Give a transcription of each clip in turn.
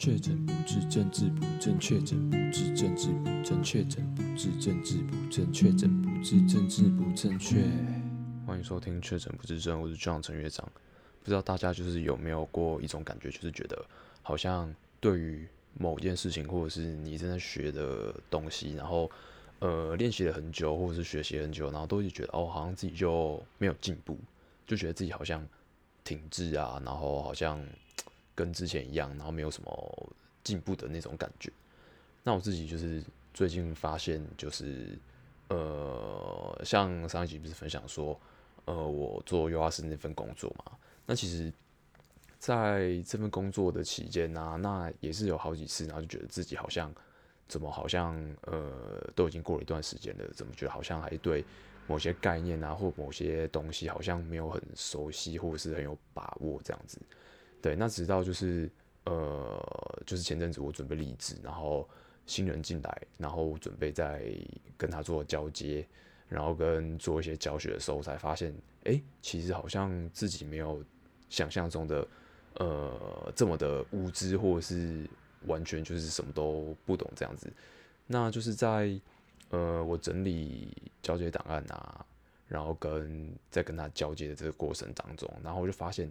确诊不治，政治不正确；确诊不治，政治不正确；确诊不治，政治不正确；确诊不治，政治不正确。欢迎收听《确诊不治症》，我是 John 陈乐章。不知道大家就是有没有过一种感觉，就是觉得好像对于某件事情，或者是你正在学的东西，然后呃练习了很久，或者是学习很久，然后都会觉得哦，好像自己就没有进步，就觉得自己好像停滞啊，然后好像。跟之前一样，然后没有什么进步的那种感觉。那我自己就是最近发现，就是呃，像上一集不是分享说，呃，我做优化师那份工作嘛。那其实在这份工作的期间呢，那也是有好几次，然后就觉得自己好像怎么好像呃，都已经过了一段时间了，怎么觉得好像还对某些概念啊，或某些东西好像没有很熟悉，或是很有把握这样子。对，那直到就是呃，就是前阵子我准备离职，然后新人进来，然后准备在跟他做交接，然后跟做一些教学的时候，才发现，哎，其实好像自己没有想象中的呃这么的无知，或者是完全就是什么都不懂这样子。那就是在呃我整理交接档案啊，然后跟在跟他交接的这个过程当中，然后我就发现，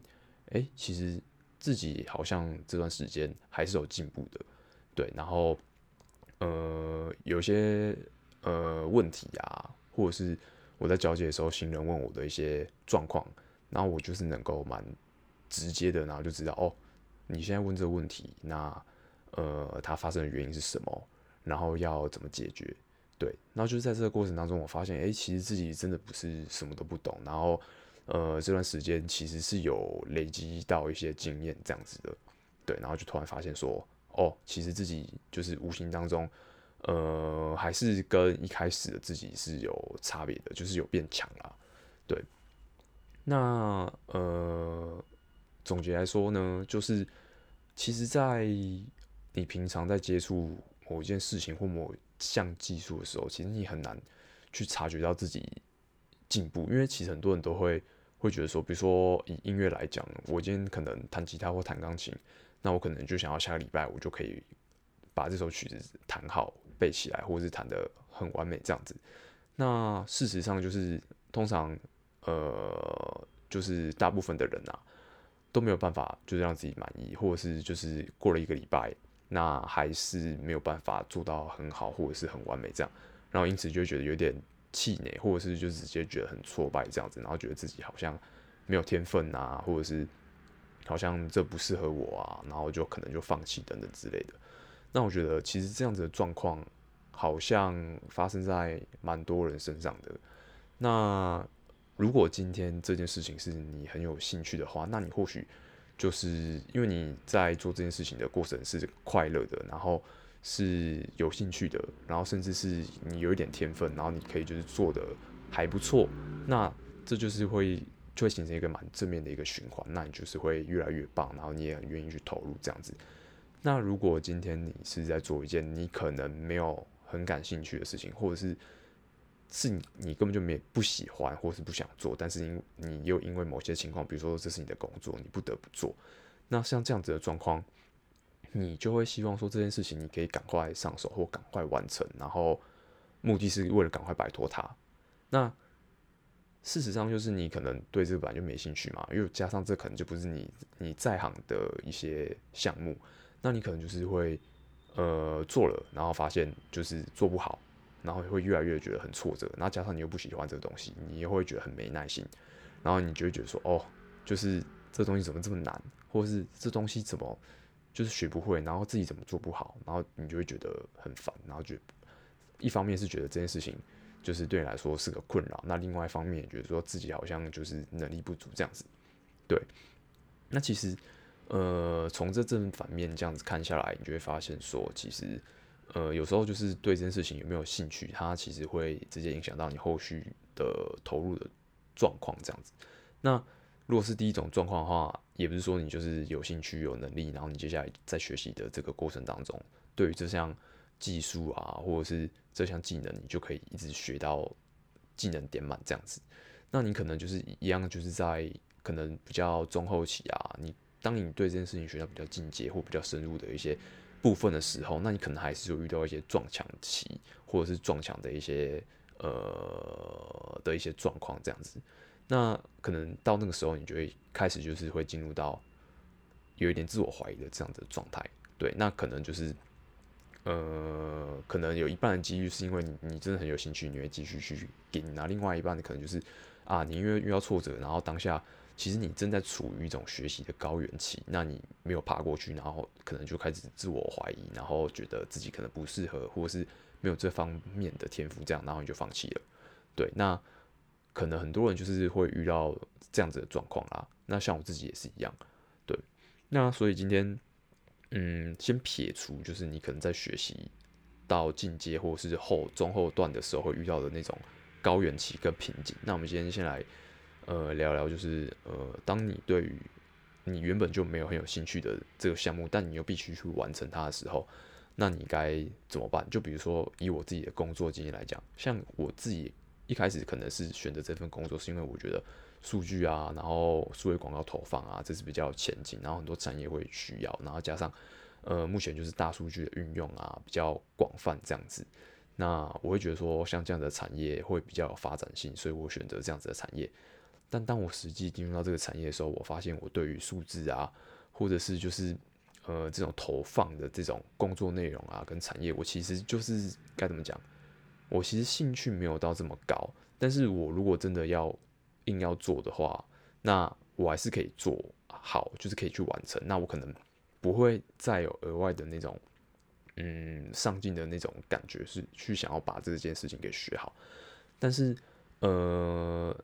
哎，其实。自己好像这段时间还是有进步的，对，然后呃有些呃问题啊，或者是我在交接的时候，新人问我的一些状况，然后我就是能够蛮直接的，然后就知道哦，你现在问这个问题，那呃它发生的原因是什么，然后要怎么解决，对，然后就是在这个过程当中，我发现哎，其实自己真的不是什么都不懂，然后。呃，这段时间其实是有累积到一些经验这样子的，对，然后就突然发现说，哦，其实自己就是无形当中，呃，还是跟一开始的自己是有差别的，就是有变强啦，对。那呃，总结来说呢，就是其实，在你平常在接触某一件事情或某项技术的时候，其实你很难去察觉到自己进步，因为其实很多人都会。会觉得说，比如说以音乐来讲，我今天可能弹吉他或弹钢琴，那我可能就想要下个礼拜我就可以把这首曲子弹好背起来，或者是弹得很完美这样子。那事实上就是，通常呃，就是大部分的人啊都没有办法就是让自己满意，或者是就是过了一个礼拜，那还是没有办法做到很好或者是很完美这样，然后因此就觉得有点。气馁，或者是就直接觉得很挫败这样子，然后觉得自己好像没有天分啊，或者是好像这不适合我啊，然后就可能就放弃等等之类的。那我觉得其实这样子的状况好像发生在蛮多人身上的。那如果今天这件事情是你很有兴趣的话，那你或许就是因为你在做这件事情的过程是快乐的，然后。是有兴趣的，然后甚至是你有一点天分，然后你可以就是做的还不错，那这就是会就会形成一个蛮正面的一个循环，那你就是会越来越棒，然后你也很愿意去投入这样子。那如果今天你是在做一件你可能没有很感兴趣的事情，或者是是你你根本就没不喜欢，或是不想做，但是因你又因为某些情况，比如说这是你的工作，你不得不做，那像这样子的状况。你就会希望说这件事情你可以赶快上手或赶快完成，然后目的是为了赶快摆脱它。那事实上就是你可能对这个本来就没兴趣嘛，因为加上这可能就不是你你在行的一些项目，那你可能就是会呃做了，然后发现就是做不好，然后会越来越觉得很挫折。然后加上你又不喜欢这个东西，你也会觉得很没耐心，然后你就会觉得说哦，就是这东西怎么这么难，或是这东西怎么。就是学不会，然后自己怎么做不好，然后你就会觉得很烦，然后觉得一方面是觉得这件事情就是对你来说是个困扰，那另外一方面也觉得说自己好像就是能力不足这样子。对，那其实呃从这正反面这样子看下来，你就会发现说，其实呃有时候就是对这件事情有没有兴趣，它其实会直接影响到你后续的投入的状况这样子。那如果是第一种状况的话，也不是说你就是有兴趣、有能力，然后你接下来在学习的这个过程当中，对于这项技术啊，或者是这项技能，你就可以一直学到技能点满这样子。那你可能就是一样，就是在可能比较中后期啊，你当你对这件事情学到比较进阶或比较深入的一些部分的时候，那你可能还是有遇到一些撞墙期，或者是撞墙的一些呃的一些状况这样子。那可能到那个时候，你就会开始就是会进入到有一点自我怀疑的这样的状态。对，那可能就是呃，可能有一半的几率是因为你你真的很有兴趣，你会继续去给你，那另外一半的可能就是啊，你因为遇到挫折，然后当下。其实你正在处于一种学习的高原期，那你没有爬过去，然后可能就开始自我怀疑，然后觉得自己可能不适合，或是没有这方面的天赋，这样，然后你就放弃了。对，那可能很多人就是会遇到这样子的状况啦。那像我自己也是一样。对，那所以今天，嗯，先撇除就是你可能在学习到进阶或者是后中后段的时候会遇到的那种高原期跟瓶颈。那我们今天先来。呃，聊聊就是呃，当你对于你原本就没有很有兴趣的这个项目，但你又必须去完成它的时候，那你该怎么办？就比如说以我自己的工作经验来讲，像我自己一开始可能是选择这份工作，是因为我觉得数据啊，然后数位广告投放啊，这是比较前景，然后很多产业会需要，然后加上呃，目前就是大数据的运用啊，比较广泛这样子，那我会觉得说像这样的产业会比较有发展性，所以我选择这样子的产业。但当我实际进入到这个产业的时候，我发现我对于数字啊，或者是就是呃这种投放的这种工作内容啊，跟产业，我其实就是该怎么讲？我其实兴趣没有到这么高。但是我如果真的要硬要做的话，那我还是可以做好，就是可以去完成。那我可能不会再有额外的那种嗯上进的那种感觉，是去想要把这件事情给学好。但是呃。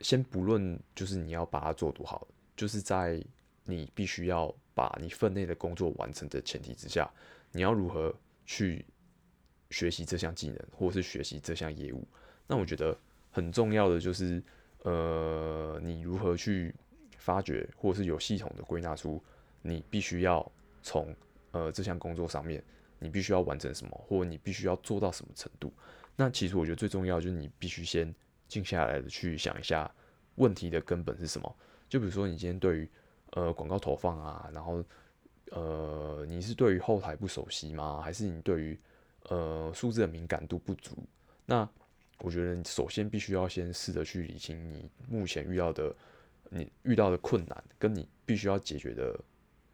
先不论，就是你要把它做多好，就是在你必须要把你分内的工作完成的前提之下，你要如何去学习这项技能，或者是学习这项业务？那我觉得很重要的就是，呃，你如何去发掘，或者是有系统的归纳出你必须要从呃这项工作上面，你必须要完成什么，或你必须要做到什么程度？那其实我觉得最重要就是你必须先。静下来的去想一下问题的根本是什么？就比如说你今天对于呃广告投放啊，然后呃你是对于后台不熟悉吗？还是你对于呃数字的敏感度不足？那我觉得首先必须要先试着去理清你目前遇到的你遇到的困难，跟你必须要解决的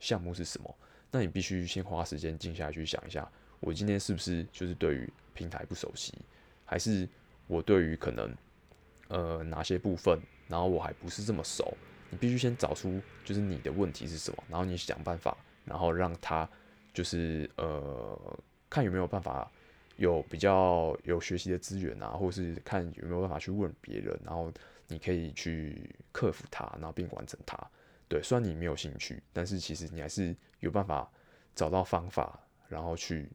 项目是什么？那你必须先花时间静下来去想一下，我今天是不是就是对于平台不熟悉，还是我对于可能。呃，哪些部分，然后我还不是这么熟，你必须先找出就是你的问题是什么，然后你想办法，然后让他就是呃，看有没有办法有比较有学习的资源啊，或是看有没有办法去问别人，然后你可以去克服它，然后并完成它。对，虽然你没有兴趣，但是其实你还是有办法找到方法，然后去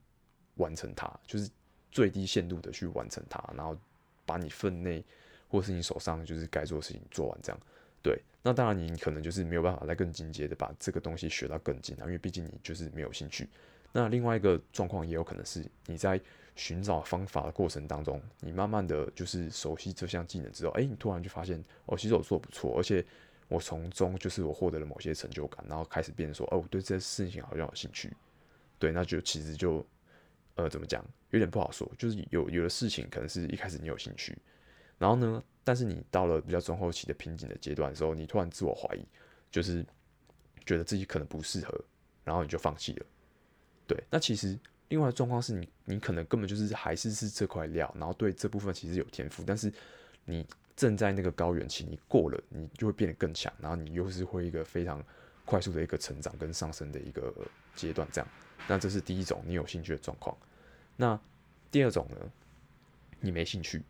完成它，就是最低限度的去完成它，然后把你分内。或是你手上就是该做的事情做完这样，对，那当然你可能就是没有办法再更进阶的把这个东西学到更精啊，因为毕竟你就是没有兴趣。那另外一个状况也有可能是你在寻找方法的过程当中，你慢慢的就是熟悉这项技能之后，哎、你突然就发现哦，其实我做不错，而且我从中就是我获得了某些成就感，然后开始变说，哦，我对这些事情好像有兴趣，对，那就其实就呃怎么讲，有点不好说，就是有有的事情可能是一开始你有兴趣。然后呢，但是你到了比较中后期的瓶颈的阶段的时候，你突然自我怀疑，就是觉得自己可能不适合，然后你就放弃了。对，那其实另外的状况是你，你可能根本就是还是是这块料，然后对这部分其实有天赋，但是你正在那个高原期，你过了，你就会变得更强，然后你又是会一个非常快速的一个成长跟上升的一个阶段，这样。那这是第一种你有兴趣的状况。那第二种呢，你没兴趣。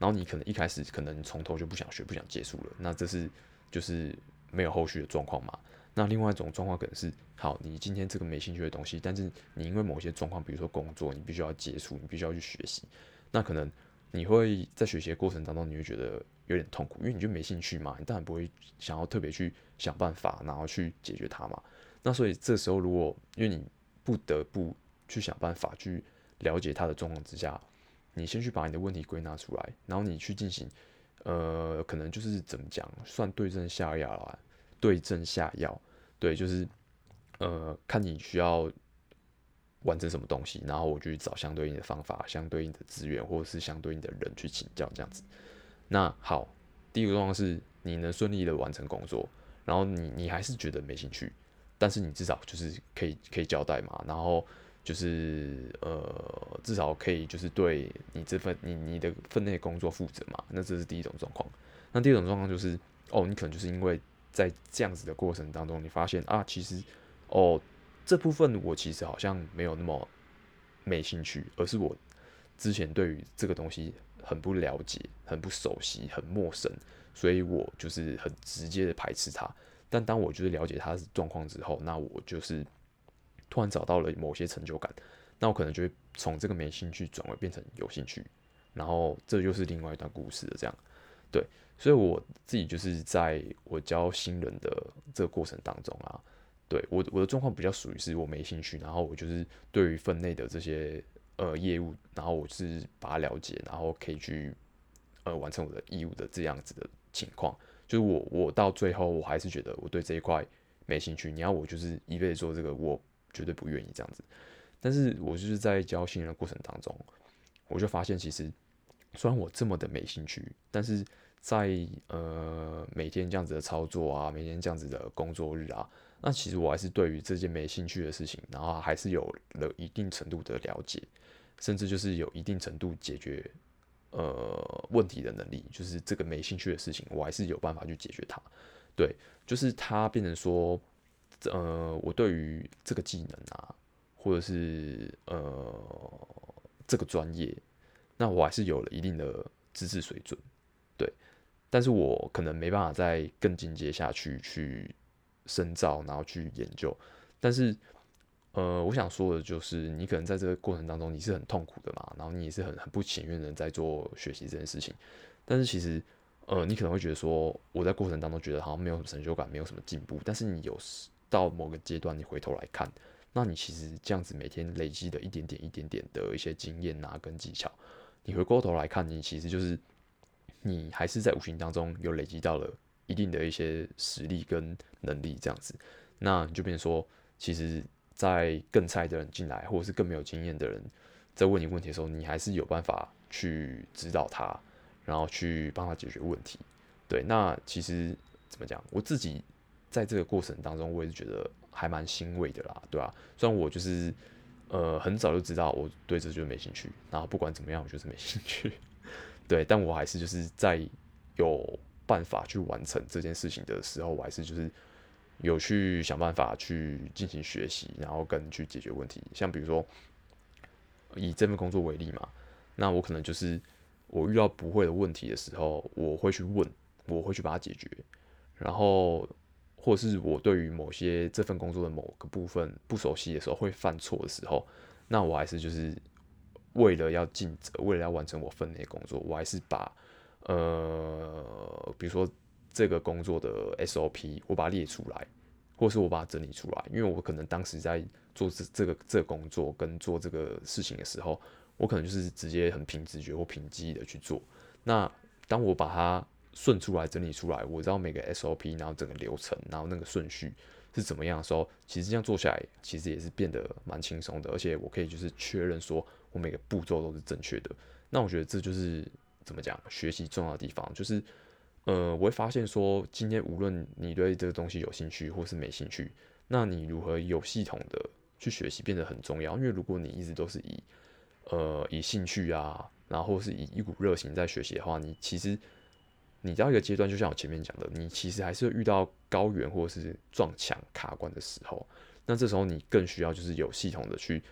然后你可能一开始可能从头就不想学，不想结束了，那这是就是没有后续的状况嘛。那另外一种状况可能是，好，你今天这个没兴趣的东西，但是你因为某些状况，比如说工作，你必须要结束，你必须要去学习，那可能你会在学习的过程当中，你会觉得有点痛苦，因为你就没兴趣嘛，你当然不会想要特别去想办法，然后去解决它嘛。那所以这时候如果因为你不得不去想办法去了解它的状况之下。你先去把你的问题归纳出来，然后你去进行，呃，可能就是怎么讲，算对症下药啦，对症下药，对，就是呃，看你需要完成什么东西，然后我就去找相对应的方法、相对应的资源，或者是相对应的人去请教这样子。那好，第一个状况是你能顺利的完成工作，然后你你还是觉得没兴趣，但是你至少就是可以可以交代嘛，然后就是呃，至少可以就是对你这份你你的分内工作负责嘛。那这是第一种状况。那第二种状况就是，哦，你可能就是因为在这样子的过程当中，你发现啊，其实哦这部分我其实好像没有那么没兴趣，而是我之前对于这个东西很不了解、很不熟悉、很陌生，所以我就是很直接的排斥它。但当我就是了解它的状况之后，那我就是突然找到了某些成就感，那我可能就会从这个没兴趣转为变成有兴趣，然后这就是另外一段故事的。这样，对。所以我自己就是在我教新人的这个过程当中啊，对，我我的状况比较属于是我没兴趣，然后我就是对于分内的这些呃业务，然后我是把它了解，然后可以去呃完成我的义务的这样子的情况。就是我我到最后我还是觉得我对这一块没兴趣，你要我就是一辈子做这个，我绝对不愿意这样子。但是我就是在教新人的过程当中，我就发现其实虽然我这么的没兴趣，但是在呃每天这样子的操作啊，每天这样子的工作日啊，那其实我还是对于这件没兴趣的事情，然后还是有了一定程度的了解，甚至就是有一定程度解决呃问题的能力，就是这个没兴趣的事情，我还是有办法去解决它。对，就是它变成说，呃，我对于这个技能啊，或者是呃这个专业，那我还是有了一定的知识水准。对。但是我可能没办法再更进阶下去，去深造，然后去研究。但是，呃，我想说的就是，你可能在这个过程当中，你是很痛苦的嘛，然后你也是很很不情愿的在做学习这件事情。但是其实，呃，你可能会觉得说，我在过程当中觉得好像没有什么成就感，没有什么进步。但是你有到某个阶段，你回头来看，那你其实这样子每天累积的一点点、一点点的一些经验啊，跟技巧，你回过头来看，你其实就是。你还是在无形当中有累积到了一定的一些实力跟能力，这样子，那你就变成说，其实，在更菜的人进来，或者是更没有经验的人在问你问题的时候，你还是有办法去指导他，然后去帮他解决问题。对，那其实怎么讲，我自己在这个过程当中，我也是觉得还蛮欣慰的啦，对吧、啊？虽然我就是呃很早就知道我对这就没兴趣，然后不管怎么样，我就是没兴趣。对，但我还是就是在有办法去完成这件事情的时候，我还是就是有去想办法去进行学习，然后跟去解决问题。像比如说以这份工作为例嘛，那我可能就是我遇到不会的问题的时候，我会去问，我会去把它解决。然后或者是我对于某些这份工作的某个部分不熟悉的时候，会犯错的时候，那我还是就是。为了要尽责，为了要完成我分内工作，我还是把呃，比如说这个工作的 SOP，我把它列出来，或是我把它整理出来，因为我可能当时在做这这个这个工作跟做这个事情的时候，我可能就是直接很凭直觉或凭记忆的去做。那当我把它顺出来、整理出来，我知道每个 SOP，然后整个流程，然后那个顺序是怎么样的时候，其实这样做下来，其实也是变得蛮轻松的，而且我可以就是确认说。我每个步骤都是正确的，那我觉得这就是怎么讲，学习重要的地方，就是呃，我会发现说，今天无论你对这个东西有兴趣或是没兴趣，那你如何有系统的去学习变得很重要。因为如果你一直都是以呃以兴趣啊，然后是以一股热情在学习的话，你其实你到一个阶段，就像我前面讲的，你其实还是遇到高原或者是撞墙卡关的时候，那这时候你更需要就是有系统的去。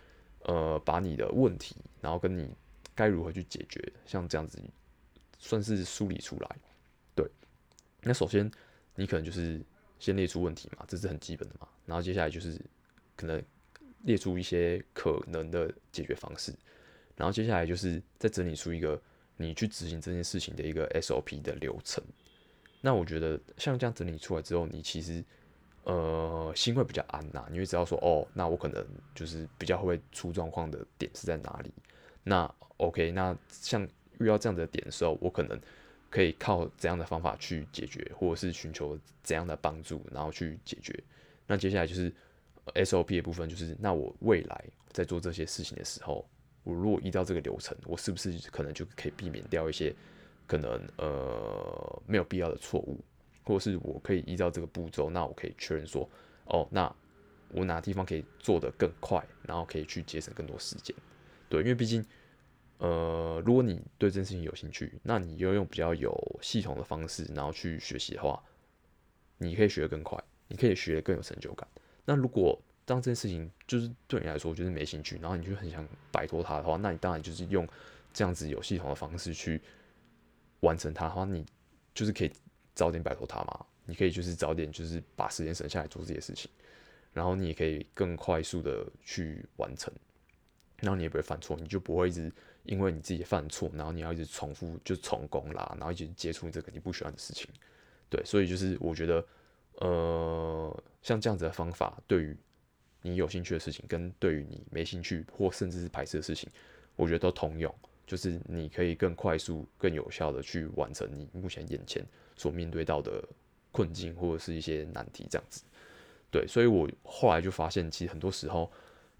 呃，把你的问题，然后跟你该如何去解决，像这样子，算是梳理出来。对，那首先你可能就是先列出问题嘛，这是很基本的嘛。然后接下来就是可能列出一些可能的解决方式，然后接下来就是再整理出一个你去执行这件事情的一个 SOP 的流程。那我觉得像这样整理出来之后，你其实。呃，心会比较安呐，你会知道说，哦，那我可能就是比较会出状况的点是在哪里。那 OK，那像遇到这样的点的时候，我可能可以靠怎样的方法去解决，或者是寻求怎样的帮助，然后去解决。那接下来就是 SOP 的部分，就是那我未来在做这些事情的时候，我如果依照这个流程，我是不是可能就可以避免掉一些可能呃没有必要的错误，或是我可以依照这个步骤，那我可以确认说，哦，那我哪地方可以做得更快，然后可以去节省更多时间。对，因为毕竟。呃，如果你对这件事情有兴趣，那你要用比较有系统的方式，然后去学习的话，你可以学得更快，你可以学得更有成就感。那如果当这件事情就是对你来说就是没兴趣，然后你就很想摆脱它的话，那你当然就是用这样子有系统的方式去完成它的话，你就是可以早点摆脱它嘛。你可以就是早点就是把时间省下来做这些事情，然后你也可以更快速的去完成，然后你也不会犯错，你就不会一直。因为你自己犯错，然后你要一直重复就重工啦，然后一直接触这个你不喜欢的事情，对，所以就是我觉得，呃，像这样子的方法，对于你有兴趣的事情，跟对于你没兴趣或甚至是排斥的事情，我觉得都通用，就是你可以更快速、更有效的去完成你目前眼前所面对到的困境或者是一些难题，这样子，对，所以我后来就发现，其实很多时候。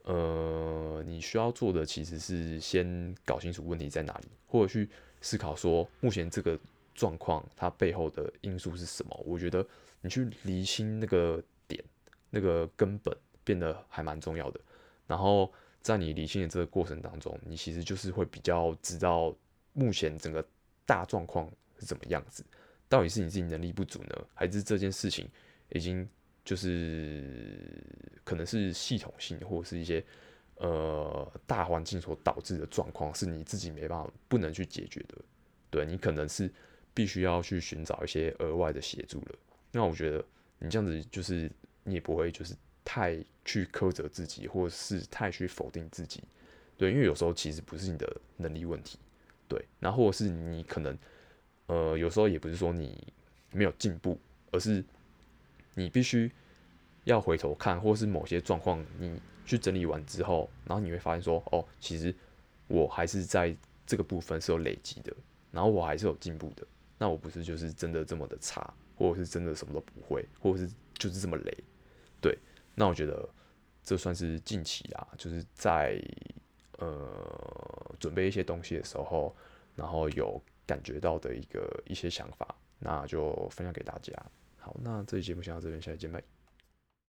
呃，你需要做的其实是先搞清楚问题在哪里，或者去思考说目前这个状况它背后的因素是什么。我觉得你去厘清那个点、那个根本变得还蛮重要的。然后在你厘清的这个过程当中，你其实就是会比较知道目前整个大状况是怎么样子，到底是你自己能力不足呢，还是这件事情已经。就是可能是系统性或者是一些呃大环境所导致的状况，是你自己没办法不能去解决的。对，你可能是必须要去寻找一些额外的协助了。那我觉得你这样子就是你也不会就是太去苛责自己，或者是太去否定自己。对，因为有时候其实不是你的能力问题，对，然后或者是你可能呃有时候也不是说你没有进步，而是。你必须要回头看，或是某些状况，你去整理完之后，然后你会发现说，哦，其实我还是在这个部分是有累积的，然后我还是有进步的。那我不是就是真的这么的差，或者是真的什么都不会，或者是就是这么累。对，那我觉得这算是近期啊，就是在呃准备一些东西的时候，然后有感觉到的一个一些想法，那就分享给大家。好，那这期节目先到这边，下期见，拜。